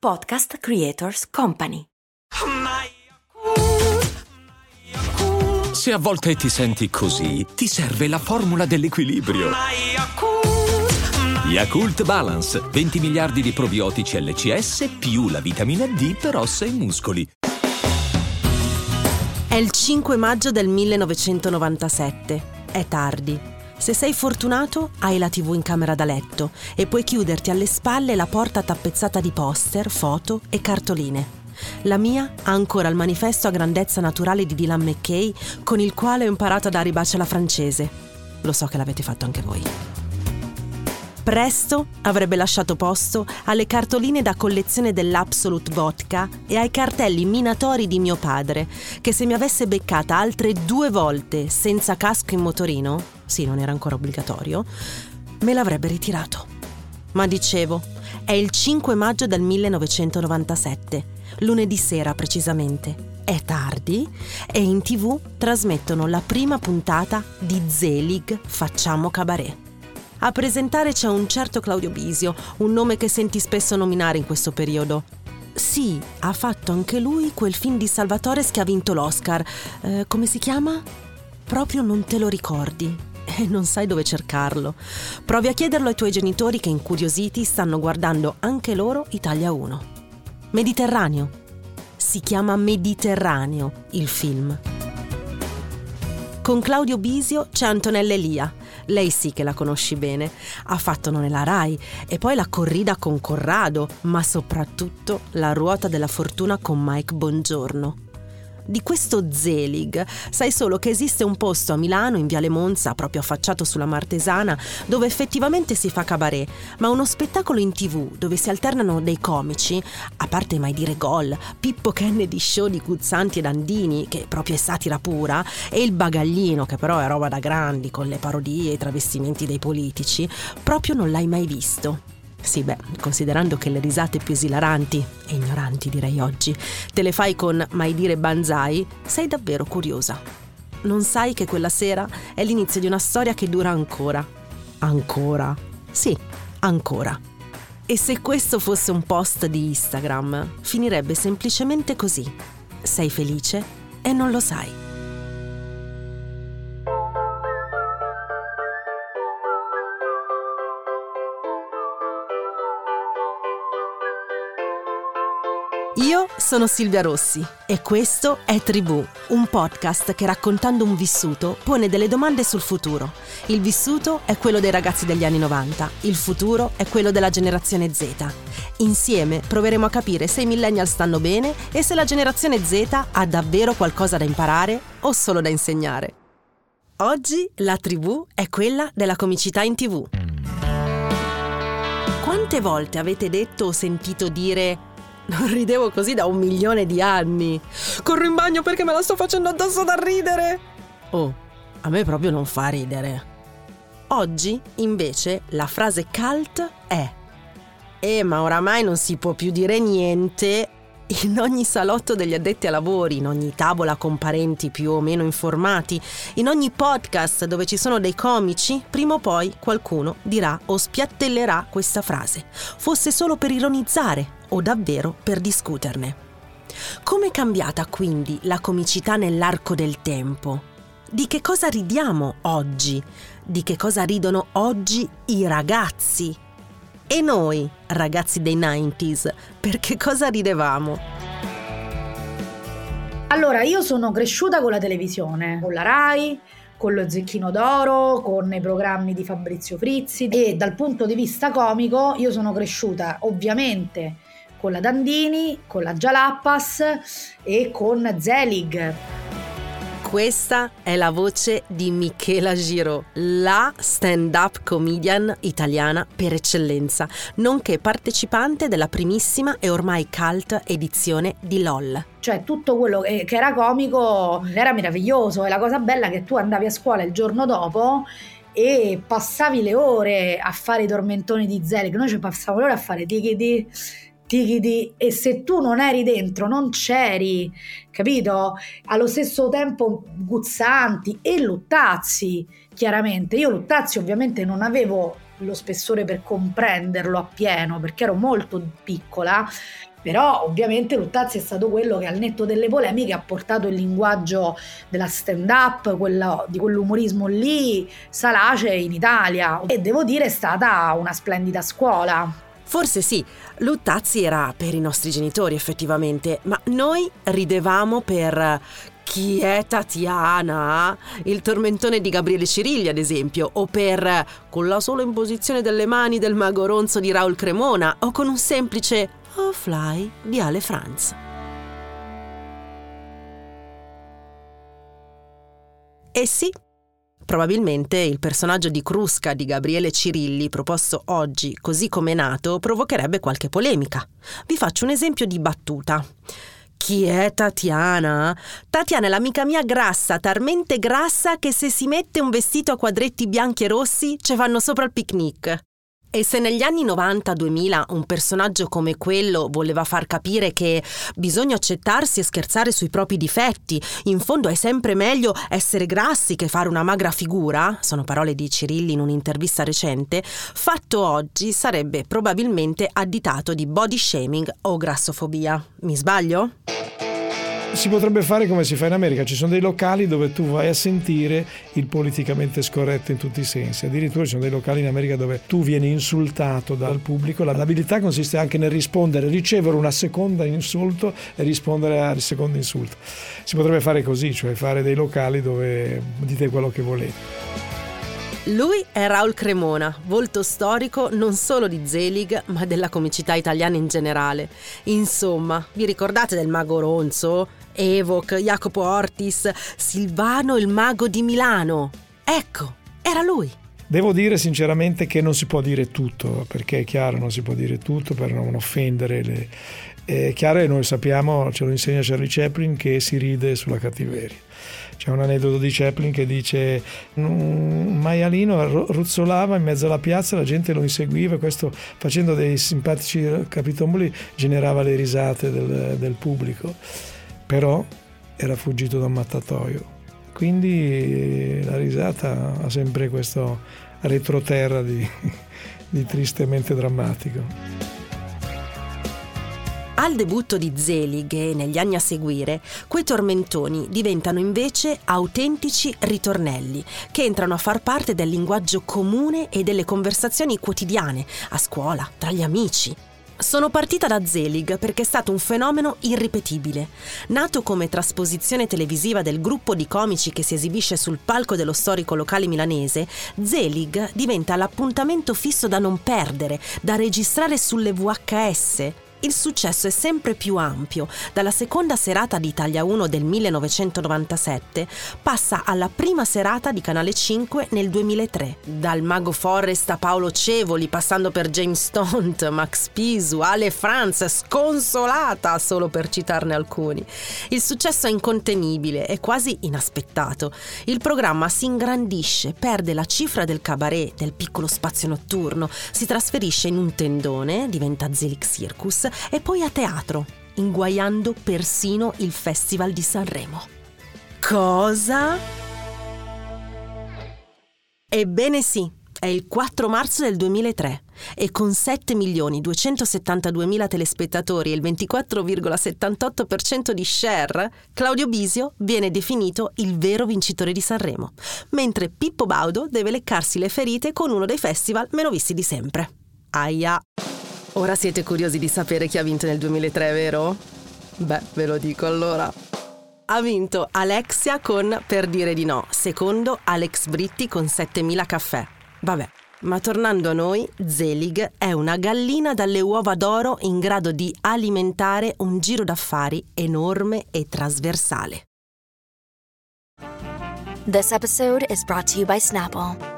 Podcast Creators Company. Se a volte ti senti così, ti serve la formula dell'equilibrio. Yakult Balance, 20 miliardi di probiotici LCS più la vitamina D per ossa e muscoli. È il 5 maggio del 1997. È tardi. Se sei fortunato, hai la TV in camera da letto e puoi chiuderti alle spalle la porta tappezzata di poster, foto e cartoline. La mia ha ancora il manifesto a grandezza naturale di Dylan McKay con il quale ho imparato a dare i alla francese. Lo so che l'avete fatto anche voi. Presto avrebbe lasciato posto alle cartoline da collezione dell'Absolute Vodka e ai cartelli minatori di mio padre, che se mi avesse beccata altre due volte senza casco in motorino, sì, non era ancora obbligatorio, me l'avrebbe ritirato. Ma dicevo, è il 5 maggio del 1997, lunedì sera precisamente. È tardi e in tv trasmettono la prima puntata di Zelig Facciamo Cabaret. A presentare c'è un certo Claudio Bisio, un nome che senti spesso nominare in questo periodo. Sì, ha fatto anche lui quel film di Salvatore che ha vinto l'Oscar. Eh, come si chiama? Proprio non te lo ricordi e non sai dove cercarlo. Provi a chiederlo ai tuoi genitori che incuriositi stanno guardando anche loro Italia 1. Mediterraneo. Si chiama Mediterraneo il film. Con Claudio Bisio c'è Antonella Elia. Lei sì che la conosci bene. Ha fatto Non è la Rai e poi la corrida con Corrado, ma soprattutto la ruota della fortuna con Mike Bongiorno di questo Zelig sai solo che esiste un posto a Milano, in Viale Monza, proprio affacciato sulla Martesana, dove effettivamente si fa cabaret, ma uno spettacolo in tv dove si alternano dei comici, a parte mai dire gol, Pippo Kennedy show di Guzzanti e Dandini, che proprio è satira pura, e il bagaglino, che però è roba da grandi, con le parodie e i travestimenti dei politici, proprio non l'hai mai visto. Sì, beh, considerando che le risate più esilaranti, e ignoranti direi oggi, te le fai con mai dire banzai, sei davvero curiosa. Non sai che quella sera è l'inizio di una storia che dura ancora. Ancora? Sì, ancora. E se questo fosse un post di Instagram, finirebbe semplicemente così. Sei felice e non lo sai. Sono Silvia Rossi e questo è Tribù, un podcast che raccontando un vissuto pone delle domande sul futuro. Il vissuto è quello dei ragazzi degli anni 90, il futuro è quello della generazione Z. Insieme proveremo a capire se i millennial stanno bene e se la generazione Z ha davvero qualcosa da imparare o solo da insegnare. Oggi la tribù è quella della comicità in tv. Quante volte avete detto o sentito dire non ridevo così da un milione di anni. Corro in bagno perché me la sto facendo addosso da ridere. Oh, a me proprio non fa ridere. Oggi, invece, la frase cult è Eh, ma oramai non si può più dire niente in ogni salotto degli addetti ai lavori, in ogni tavola con parenti più o meno informati, in ogni podcast dove ci sono dei comici, prima o poi qualcuno dirà o spiattellerà questa frase, fosse solo per ironizzare o davvero per discuterne. Come è cambiata quindi la comicità nell'arco del tempo? Di che cosa ridiamo oggi? Di che cosa ridono oggi i ragazzi? E noi, ragazzi dei 90s, per che cosa ridevamo? Allora, io sono cresciuta con la televisione, con la RAI, con lo Zecchino d'Oro, con i programmi di Fabrizio Frizzi e dal punto di vista comico io sono cresciuta ovviamente con la Dandini, con la Jalappas e con Zelig. Questa è la voce di Michela Giro, la stand-up comedian italiana per eccellenza, nonché partecipante della primissima e ormai cult edizione di LOL. Cioè tutto quello che, era comico era meraviglioso e la cosa bella è che tu andavi a scuola il giorno dopo e passavi le ore a fare i tormentoni di Zelig, noi ci passavamo le ore a fare tichiti tichiti e se tu non eri dentro non c'eri, capito? Allo stesso tempo Guzzanti e Luttazzi, chiaramente. Io Luttazzi ovviamente non avevo lo spessore per comprenderlo appieno perché ero molto piccola, Però ovviamente Luttazzi è stato quello che al netto delle polemiche ha portato il linguaggio della stand up, di quell'umorismo lì, salace in Italia e devo dire è stata una splendida scuola. Forse sì, Luttazzi era per i nostri genitori effettivamente, ma noi ridevamo per chi è Tatiana? Il tormentone di Gabriele Cirilli, ad esempio, o per con la sola imposizione delle mani del mago ronzo di Raul Cremona, o con un semplice Oh Fly di Ale Franz. E sì, Probabilmente il personaggio di Crusca di Gabriele Cirilli, proposto oggi così come è nato, provocherebbe qualche polemica. Vi faccio un esempio di battuta. Chi è Tatiana? Tatiana è l'amica mia grassa, talmente grassa che se si mette un vestito a quadretti bianchi e rossi ci fanno sopra il picnic. E se negli anni 90-2000 un personaggio come quello voleva far capire che bisogna accettarsi e scherzare sui propri difetti, in fondo è sempre meglio essere grassi che fare una magra figura, sono parole di Cirilli in un'intervista recente, fatto oggi sarebbe probabilmente additato di body shaming o grassofobia. Mi sbaglio? Si potrebbe fare come si fa in America, ci sono dei locali dove tu vai a sentire il politicamente scorretto in tutti i sensi, addirittura ci sono dei locali in America dove tu vieni insultato dal pubblico, l'abilità consiste anche nel rispondere, ricevere una seconda insulto e rispondere al secondo insulto. Si potrebbe fare così, cioè fare dei locali dove dite quello che volete. Lui è Raul Cremona, volto storico non solo di Zelig, ma della comicità italiana in generale. Insomma, vi ricordate del mago Ronzo? Evoc, Jacopo Ortis, Silvano il mago di Milano. Ecco, era lui. Devo dire sinceramente che non si può dire tutto, perché è chiaro, non si può dire tutto per non offendere le... È chiaro e noi sappiamo, ce lo insegna Charlie Chaplin, che si ride sulla cattiveria. C'è un aneddoto di Chaplin che dice un maialino ruzzolava in mezzo alla piazza, la gente lo inseguiva e questo facendo dei simpatici capitomboli generava le risate del, del pubblico. Però era fuggito da un mattatoio. Quindi la risata ha sempre questo retroterra di, di tristemente drammatico. Al debutto di Zelig e negli anni a seguire, quei tormentoni diventano invece autentici ritornelli che entrano a far parte del linguaggio comune e delle conversazioni quotidiane, a scuola, tra gli amici. Sono partita da Zelig perché è stato un fenomeno irripetibile. Nato come trasposizione televisiva del gruppo di comici che si esibisce sul palco dello storico locale milanese, Zelig diventa l'appuntamento fisso da non perdere, da registrare sulle VHS il successo è sempre più ampio. Dalla seconda serata di Italia 1 del 1997 passa alla prima serata di Canale 5 nel 2003. Dal Mago Forrest a Paolo Cevoli, passando per James Stont, Max Pisu, Ale Franz, Sconsolata, solo per citarne alcuni. Il successo è incontenibile e quasi inaspettato. Il programma si ingrandisce, perde la cifra del cabaret, del piccolo spazio notturno, si trasferisce in un tendone, diventa Zelig Circus e poi a teatro, inguaiando persino il Festival di Sanremo. Cosa? Ebbene sì, è il 4 marzo del 2003 e con 7.272.000 telespettatori e il 24,78% di share, Claudio Bisio viene definito il vero vincitore di Sanremo, mentre Pippo Baudo deve leccarsi le ferite con uno dei festival meno visti di sempre. Aia! Ora siete curiosi di sapere chi ha vinto nel 2003, vero? Beh, ve lo dico allora. Ha vinto Alexia con Per dire di no, secondo Alex Britti con 7000 caffè. Vabbè, ma tornando a noi, Zelig è una gallina dalle uova d'oro in grado di alimentare un giro d'affari enorme e trasversale. This episode is brought to you by Snapple.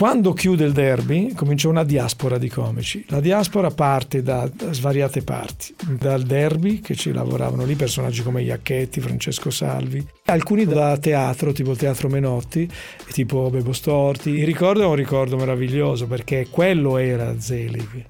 Quando chiude il derby comincia una diaspora di comici. La diaspora parte da svariate parti, dal derby che ci lavoravano lì personaggi come Iacchetti, Francesco Salvi, alcuni da teatro, tipo il Teatro Menotti, tipo Bebo Storti. Il ricordo è un ricordo meraviglioso perché quello era Zelig.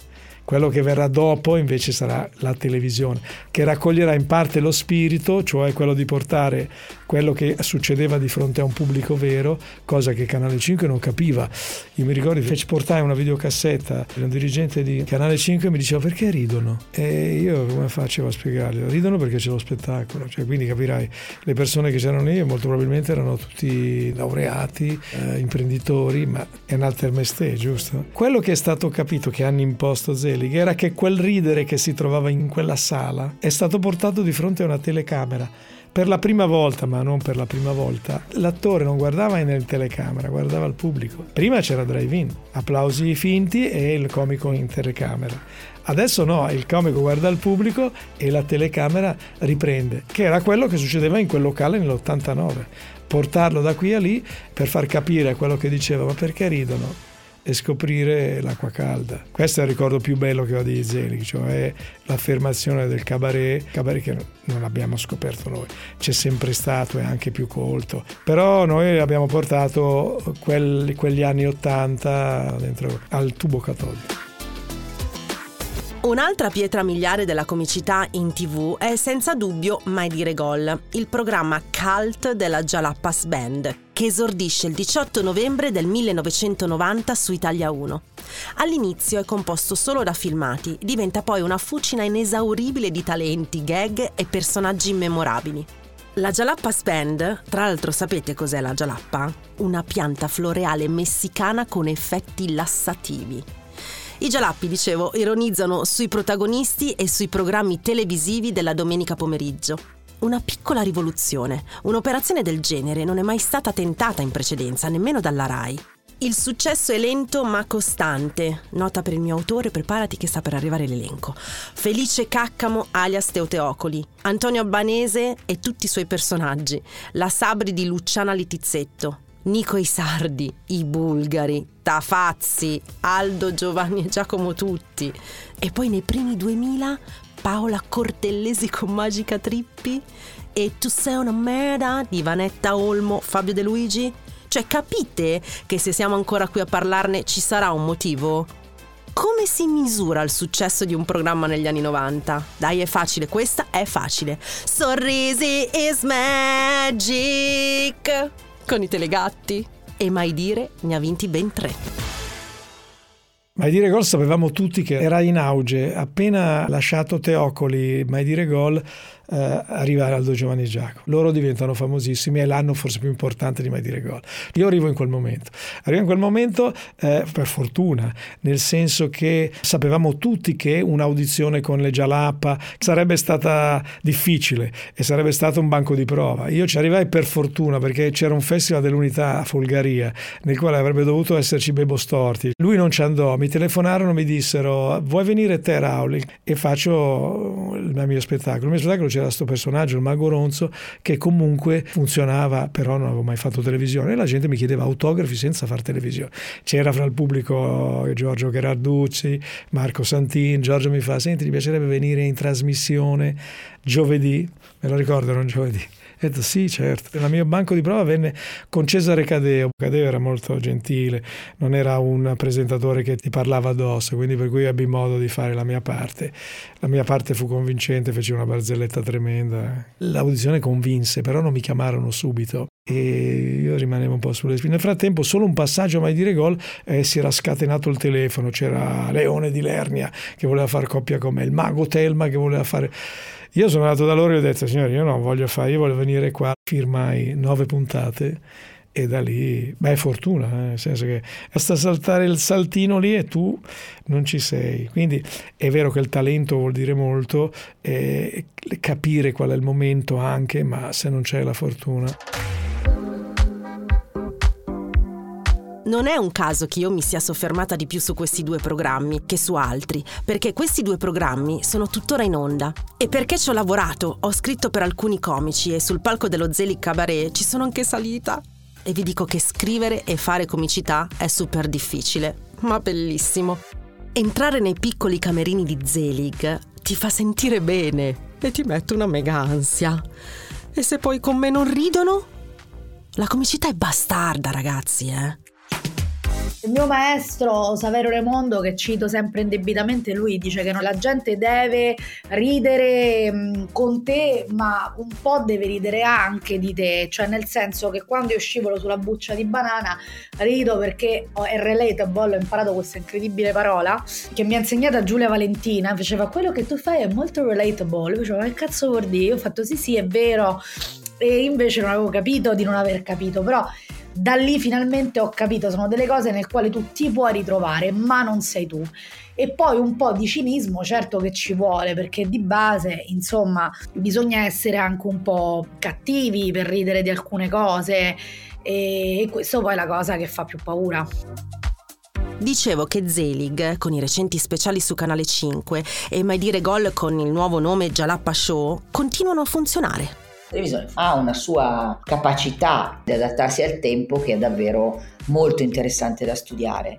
Quello che verrà dopo invece sarà la televisione, che raccoglierà in parte lo spirito, cioè quello di portare quello che succedeva di fronte a un pubblico vero, cosa che Canale 5 non capiva. Io mi ricordo che ci portai una videocassetta, un dirigente di Canale 5 mi diceva perché ridono? E io come facevo a spiegarglielo? Ridono perché c'è lo spettacolo, cioè, quindi capirai, le persone che c'erano lì molto probabilmente erano tutti laureati, eh, imprenditori, ma è un altermesté, giusto? Quello che è stato capito che hanno imposto Zelig era che quel ridere che si trovava in quella sala è stato portato di fronte a una telecamera per la prima volta, ma non per la prima volta, l'attore non guardava nel telecamera, guardava il pubblico. Prima c'era drive-in, applausi finti e il comico in telecamera. Adesso no, il comico guarda il pubblico e la telecamera riprende, che era quello che succedeva in quel locale nell'89. Portarlo da qui a lì per far capire quello che diceva, ma perché ridono? E scoprire l'acqua calda. Questo è il ricordo più bello che ho di Zelig, cioè l'affermazione del cabaret, cabaret che non abbiamo scoperto noi, c'è sempre stato e anche più colto, però noi abbiamo portato quelli, quegli anni 80 dentro al tubo catodico. Un'altra pietra miliare della comicità in tv è senza dubbio Mai dire gol, il programma cult della Jalapas Band, che esordisce il 18 novembre del 1990 su Italia 1. All'inizio è composto solo da filmati, diventa poi una fucina inesauribile di talenti, gag e personaggi immemorabili. La Jalapas Band, tra l'altro sapete cos'è la Jalappa? Una pianta floreale messicana con effetti lassativi. I Jalappi, dicevo, ironizzano sui protagonisti e sui programmi televisivi della domenica pomeriggio. Una piccola rivoluzione, un'operazione del genere non è mai stata tentata in precedenza, nemmeno dalla RAI. Il successo è lento ma costante. Nota per il mio autore, preparati che sta per arrivare l'elenco. Felice Caccamo alias Teoteocoli, Antonio Albanese e tutti i suoi personaggi, la Sabri di Luciana Litizzetto, Nico i Sardi, i Bulgari, Tafazzi, Aldo, Giovanni e Giacomo Tutti. E poi nei primi 2000 Paola Cortellesi con Magica Trippi e Tu sei una merda di Vanetta Olmo, Fabio De Luigi. Cioè capite che se siamo ancora qui a parlarne ci sarà un motivo? Come si misura il successo di un programma negli anni 90? Dai, è facile, questa è facile. Sorrisi is magic! con i telegatti e mai dire ne ha vinti ben tre. Mai dire gol sapevamo tutti che era in auge, appena lasciato Teocoli, mai dire gol eh, arrivare Aldo Giovanni Giacomo. Loro diventano famosissimi, è l'anno forse più importante di mai dire gol. Io arrivo in quel momento. Arrivo in quel momento eh, per fortuna, nel senso che sapevamo tutti che un'audizione con le Jalapa sarebbe stata difficile e sarebbe stato un banco di prova. Io ci arrivai per fortuna perché c'era un festival dell'unità a Folgaria nel quale avrebbe dovuto esserci Bebo Storti. Lui non ci andò, mi telefonarono, mi dissero vuoi venire te Rauli? E faccio il mio spettacolo. Il mio spettacolo c'era questo personaggio, il mago Ronzo, che comunque funzionava, però non avevo mai fatto televisione e la gente mi chiedeva autografi senza fare televisione. C'era fra il pubblico Giorgio Gerarducci, Marco Santin, Giorgio mi fa, senti, ti piacerebbe venire in trasmissione giovedì? Me lo ricordo, un giovedì ho detto sì, certo. Il mio banco di prova venne con Cesare Cadeo. Cadeo era molto gentile, non era un presentatore che ti parlava addosso, quindi per cui ebbi modo di fare la mia parte. La mia parte fu convincente, feci una barzelletta tremenda. L'audizione convinse, però non mi chiamarono subito e io rimanevo un po' sulle spine. Nel frattempo, solo un passaggio mai dire gol, eh, si era scatenato il telefono, c'era Leone di Lernia che voleva fare coppia con me, il mago Telma che voleva fare io sono andato da loro e ho detto, signori, io non voglio fare, io voglio venire qua, firmai nove puntate e da lì, beh, è fortuna, eh, nel senso che basta saltare il saltino lì e tu non ci sei. Quindi è vero che il talento vuol dire molto, capire qual è il momento anche, ma se non c'è la fortuna. Non è un caso che io mi sia soffermata di più su questi due programmi che su altri, perché questi due programmi sono tuttora in onda. E perché ci ho lavorato, ho scritto per alcuni comici e sul palco dello Zelig Cabaret ci sono anche salita. e vi dico che scrivere e fare comicità è super difficile, ma bellissimo. Entrare nei piccoli camerini di Zelig ti fa sentire bene e ti mette una mega ansia. E se poi con me non ridono? La comicità è bastarda, ragazzi, eh. Il mio maestro Savero Raimondo, che cito sempre indebitamente, lui dice che la gente deve ridere mm, con te, ma un po' deve ridere anche di te, cioè nel senso che quando io scivolo sulla buccia di banana rido perché è relatable, ho imparato questa incredibile parola che mi ha insegnata Giulia Valentina, faceva quello che tu fai è molto relatable, io dicevo ma che cazzo vuol dire? Io ho fatto sì sì è vero. E invece non avevo capito di non aver capito, però da lì finalmente ho capito, sono delle cose nel quale tu ti puoi ritrovare, ma non sei tu. E poi un po' di cinismo, certo che ci vuole, perché di base, insomma, bisogna essere anche un po' cattivi per ridere di alcune cose e questo poi è la cosa che fa più paura. Dicevo che Zelig, con i recenti speciali su Canale 5 e Mai Dire Gol con il nuovo nome Jalappa Show, continuano a funzionare televisione ha una sua capacità di adattarsi al tempo che è davvero molto interessante da studiare.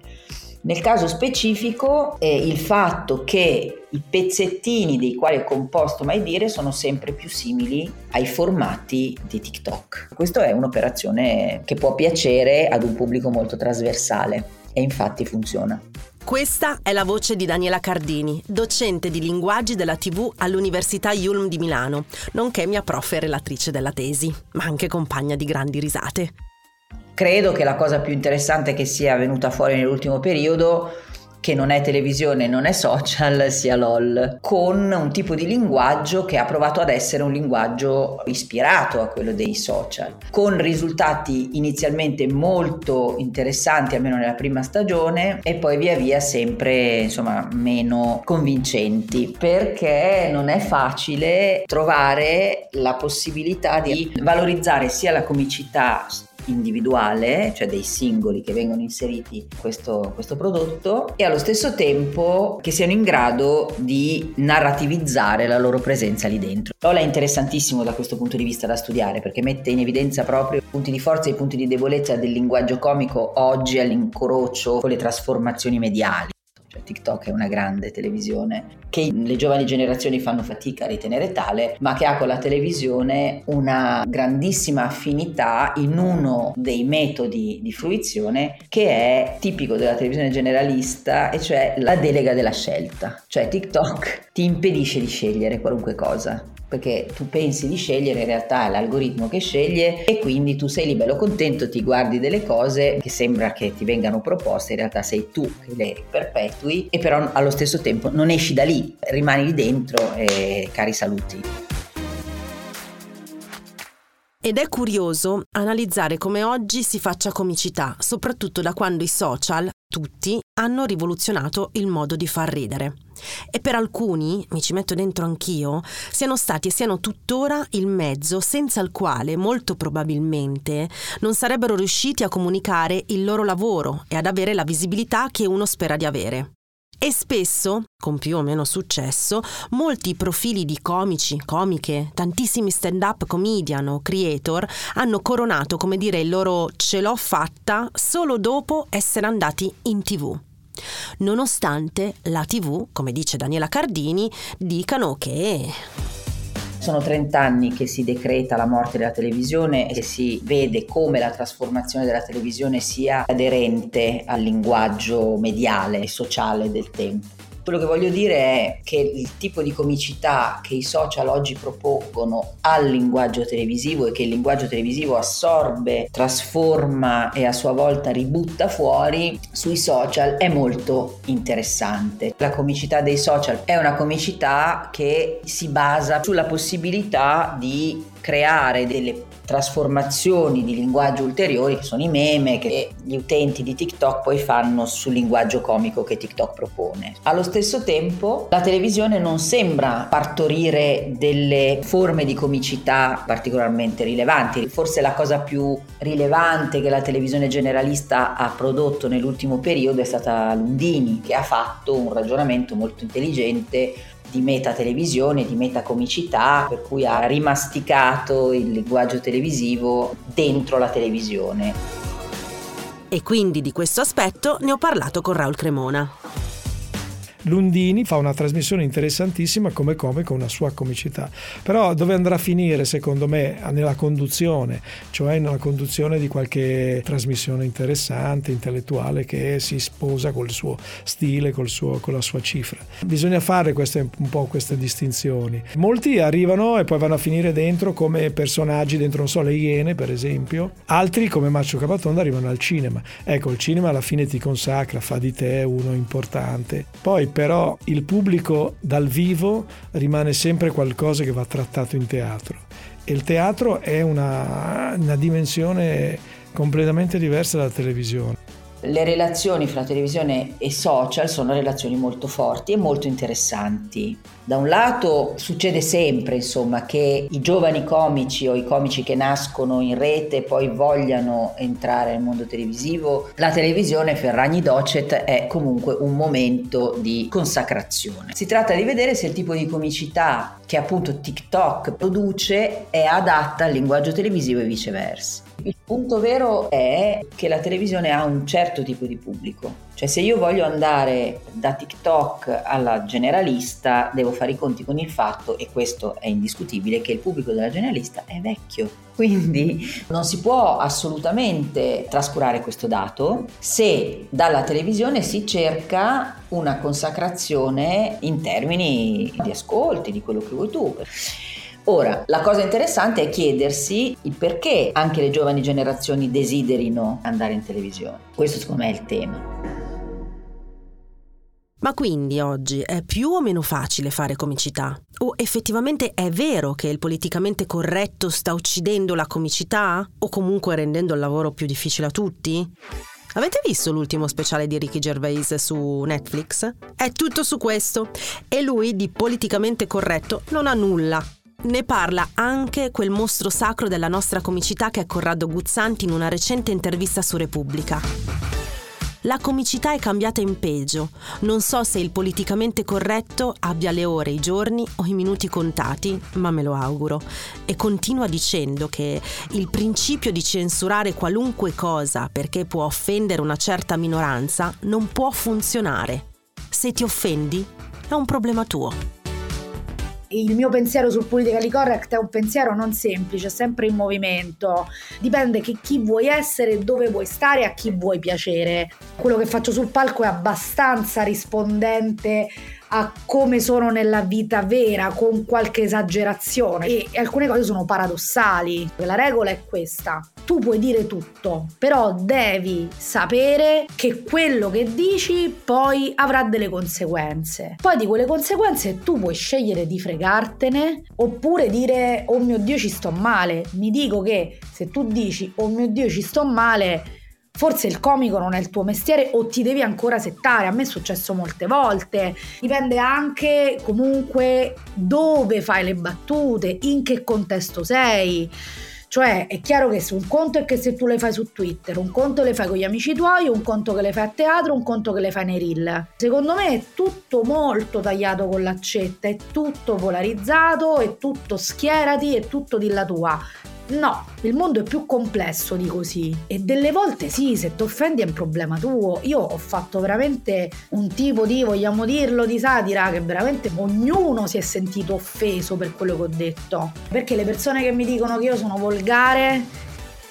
Nel caso specifico è il fatto che i pezzettini dei quali è composto Mai Dire sono sempre più simili ai formati di TikTok. Questa è un'operazione che può piacere ad un pubblico molto trasversale e infatti funziona. Questa è la voce di Daniela Cardini, docente di linguaggi della TV all'Università Yulm di Milano, nonché mia prof e relatrice della tesi, ma anche compagna di grandi risate. Credo che la cosa più interessante che sia venuta fuori nell'ultimo periodo che non è televisione, non è social, sia LOL, con un tipo di linguaggio che ha provato ad essere un linguaggio ispirato a quello dei social, con risultati inizialmente molto interessanti, almeno nella prima stagione, e poi via via sempre insomma meno convincenti, perché non è facile trovare la possibilità di valorizzare sia la comicità individuale, cioè dei singoli che vengono inseriti in questo, questo prodotto, e allo stesso tempo che siano in grado di narrativizzare la loro presenza lì dentro. Lola è interessantissimo da questo punto di vista da studiare perché mette in evidenza proprio i punti di forza e i punti di debolezza del linguaggio comico oggi all'incrocio con le trasformazioni mediali. Cioè, TikTok è una grande televisione che le giovani generazioni fanno fatica a ritenere tale, ma che ha con la televisione una grandissima affinità in uno dei metodi di fruizione che è tipico della televisione generalista, e cioè la delega della scelta. Cioè TikTok ti impedisce di scegliere qualunque cosa perché tu pensi di scegliere, in realtà è l'algoritmo che sceglie e quindi tu sei lì bello contento, ti guardi delle cose che sembra che ti vengano proposte, in realtà sei tu che le perpetui e però allo stesso tempo non esci da lì, rimani lì dentro e cari saluti. Ed è curioso analizzare come oggi si faccia comicità, soprattutto da quando i social, tutti, hanno rivoluzionato il modo di far ridere. E per alcuni, mi ci metto dentro anch'io, siano stati e siano tuttora il mezzo senza il quale molto probabilmente non sarebbero riusciti a comunicare il loro lavoro e ad avere la visibilità che uno spera di avere. E spesso, con più o meno successo, molti profili di comici, comiche, tantissimi stand-up comedian o creator hanno coronato, come dire, il loro ce l'ho fatta solo dopo essere andati in tv. Nonostante la tv, come dice Daniela Cardini, dicano che sono 30 anni che si decreta la morte della televisione e si vede come la trasformazione della televisione sia aderente al linguaggio mediale e sociale del tempo. Quello che voglio dire è che il tipo di comicità che i social oggi propongono al linguaggio televisivo e che il linguaggio televisivo assorbe, trasforma e a sua volta ributta fuori sui social è molto interessante. La comicità dei social è una comicità che si basa sulla possibilità di creare delle trasformazioni di linguaggio ulteriori che sono i meme che gli utenti di TikTok poi fanno sul linguaggio comico che TikTok propone. Allo stesso tempo la televisione non sembra partorire delle forme di comicità particolarmente rilevanti. Forse la cosa più rilevante che la televisione generalista ha prodotto nell'ultimo periodo è stata Lundini che ha fatto un ragionamento molto intelligente di meta televisione, di meta comicità, per cui ha rimasticato il linguaggio televisivo dentro la televisione. E quindi di questo aspetto ne ho parlato con Raul Cremona. Lundini fa una trasmissione interessantissima come come una sua comicità. Però dove andrà a finire, secondo me, nella conduzione, cioè nella conduzione di qualche trasmissione interessante, intellettuale, che si sposa col suo stile, col suo, con la sua cifra. Bisogna fare queste, un po' queste distinzioni. Molti arrivano e poi vanno a finire dentro come personaggi dentro, non so, le Iene, per esempio. Altri, come Marcio Capatonda, arrivano al cinema. Ecco, il cinema alla fine ti consacra, fa di te uno importante. Poi però il pubblico dal vivo rimane sempre qualcosa che va trattato in teatro e il teatro è una, una dimensione completamente diversa dalla televisione. Le relazioni fra televisione e social sono relazioni molto forti e molto interessanti. Da un lato succede sempre, insomma, che i giovani comici o i comici che nascono in rete poi vogliano entrare nel mondo televisivo. La televisione Ferragni Docet è comunque un momento di consacrazione. Si tratta di vedere se il tipo di comicità che appunto TikTok produce è adatta al linguaggio televisivo e viceversa. Il punto vero è che la televisione ha un certo tipo di pubblico, cioè se io voglio andare da TikTok alla generalista devo fare i conti con il fatto, e questo è indiscutibile, che il pubblico della generalista è vecchio. Quindi non si può assolutamente trascurare questo dato se dalla televisione si cerca una consacrazione in termini di ascolti, di quello che vuoi tu. Ora, la cosa interessante è chiedersi il perché anche le giovani generazioni desiderino andare in televisione. Questo secondo me è il tema. Ma quindi oggi è più o meno facile fare comicità? O effettivamente è vero che il politicamente corretto sta uccidendo la comicità? O comunque rendendo il lavoro più difficile a tutti? Avete visto l'ultimo speciale di Ricky Gervais su Netflix? È tutto su questo. E lui di politicamente corretto non ha nulla. Ne parla anche quel mostro sacro della nostra comicità che è Corrado Guzzanti in una recente intervista su Repubblica. La comicità è cambiata in peggio. Non so se il politicamente corretto abbia le ore, i giorni o i minuti contati, ma me lo auguro. E continua dicendo che il principio di censurare qualunque cosa perché può offendere una certa minoranza non può funzionare. Se ti offendi, è un problema tuo il mio pensiero sul politically correct è un pensiero non semplice, sempre in movimento. Dipende che chi vuoi essere, dove vuoi stare, a chi vuoi piacere. Quello che faccio sul palco è abbastanza rispondente a come sono nella vita vera con qualche esagerazione e alcune cose sono paradossali. La regola è questa. Tu puoi dire tutto, però devi sapere che quello che dici poi avrà delle conseguenze. Poi di quelle conseguenze tu puoi scegliere di fregartene oppure dire oh mio Dio ci sto male. Mi dico che se tu dici oh mio Dio ci sto male Forse il comico non è il tuo mestiere o ti devi ancora settare, a me è successo molte volte. Dipende anche comunque dove fai le battute, in che contesto sei. Cioè è chiaro che un conto è che se tu le fai su Twitter, un conto le fai con gli amici tuoi, un conto che le fai a teatro, un conto che le fai nei reel. Secondo me è tutto molto tagliato con l'accetta, è tutto polarizzato, è tutto schierati, è tutto di la tua. No, il mondo è più complesso di così e delle volte sì, se ti offendi è un problema tuo. Io ho fatto veramente un tipo di, vogliamo dirlo, di satira che veramente ognuno si è sentito offeso per quello che ho detto. Perché le persone che mi dicono che io sono volgare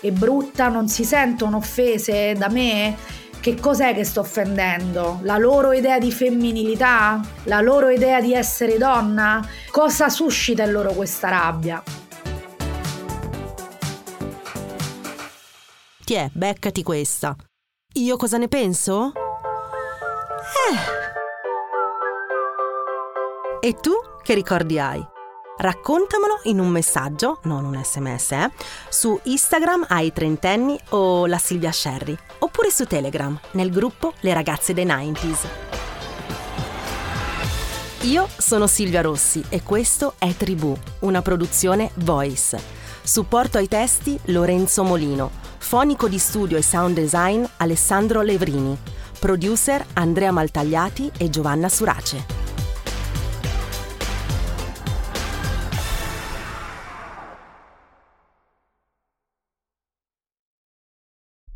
e brutta non si sentono offese da me? Che cos'è che sto offendendo? La loro idea di femminilità? La loro idea di essere donna? Cosa suscita in loro questa rabbia? Tiè, beccati questa. Io cosa ne penso? Eh. E tu che ricordi hai? Raccontamelo in un messaggio, non un sms, eh, su Instagram ai trentenni o la Silvia Sherry, oppure su Telegram nel gruppo Le ragazze dei 90s. Io sono Silvia Rossi e questo è Tribù, una produzione Voice. Supporto ai testi Lorenzo Molino. Fonico di studio e sound design Alessandro Levrini. Producer Andrea Maltagliati e Giovanna Surace.